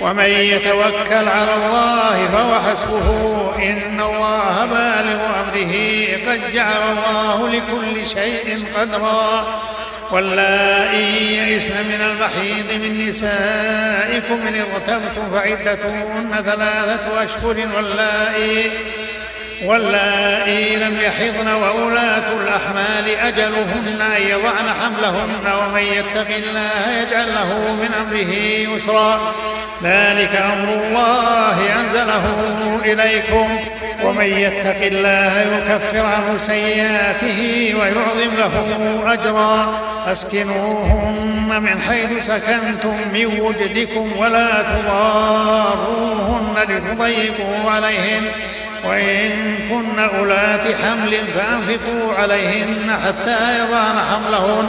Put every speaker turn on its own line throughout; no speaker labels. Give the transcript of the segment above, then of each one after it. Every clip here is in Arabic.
ومن يتوكل على الله فهو حسبه إن الله بالغ أمره قد جعل الله لكل شيء قدرا واللائي يئسن من المحيض من نسائكم إن ارتبتم فعدتهن ثلاثة أشهر واللائي واللائي لم يحضن وولاة الأحمال أجلهن أن يضعن حملهن ومن يتق الله يجعل له من أمره يسرا ذلك أمر الله أنزله إليكم ومن يتق الله يكفر عنه سيئاته ويعظم له أجرا أسكنوهن من حيث سكنتم من وجدكم ولا تضاروهن لتضيقوا عليهن وإن كن أولات حمل فأنفقوا عليهن حتى يضعن حملهن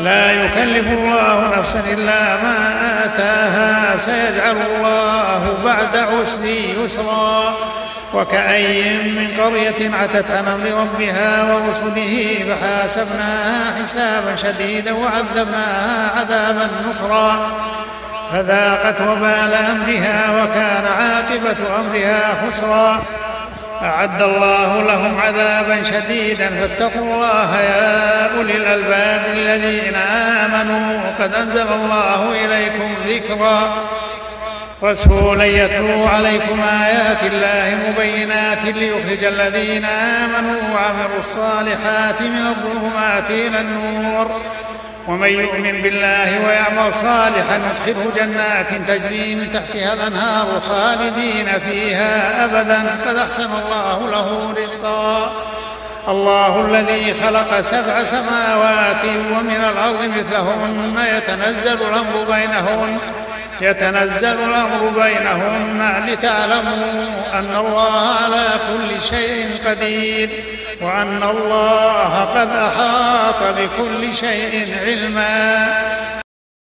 لا يكلف الله نفسا إلا ما آتاها سيجعل الله بعد عسر يسرا وكأي من قرية عتت عن أمر ربها ورسله فحاسبناها حسابا شديدا وعذبناها عذابا نكرا فذاقت وبال أمرها وكان عاقبة أمرها خسرا أعد الله لهم عذابا شديدا فاتقوا الله يا أولي الألباب الذين آمنوا وقد أنزل الله إليكم ذكرا رسولا يتلو عليكم آيات الله مبينات ليخرج الذين آمنوا وعملوا الصالحات من الظلمات إلى النور ومن يؤمن بالله ويعمل صالحا يدخله جنات تجري من تحتها الانهار خالدين فيها ابدا قد احسن الله له رزقا الله الذي خلق سبع سماوات ومن الارض مثلهن يتنزل الامر بينهن يتنزل الامر بينهن لتعلموا ان الله على كل شيء قدير وأن الله قد أحاط بكل شيء علما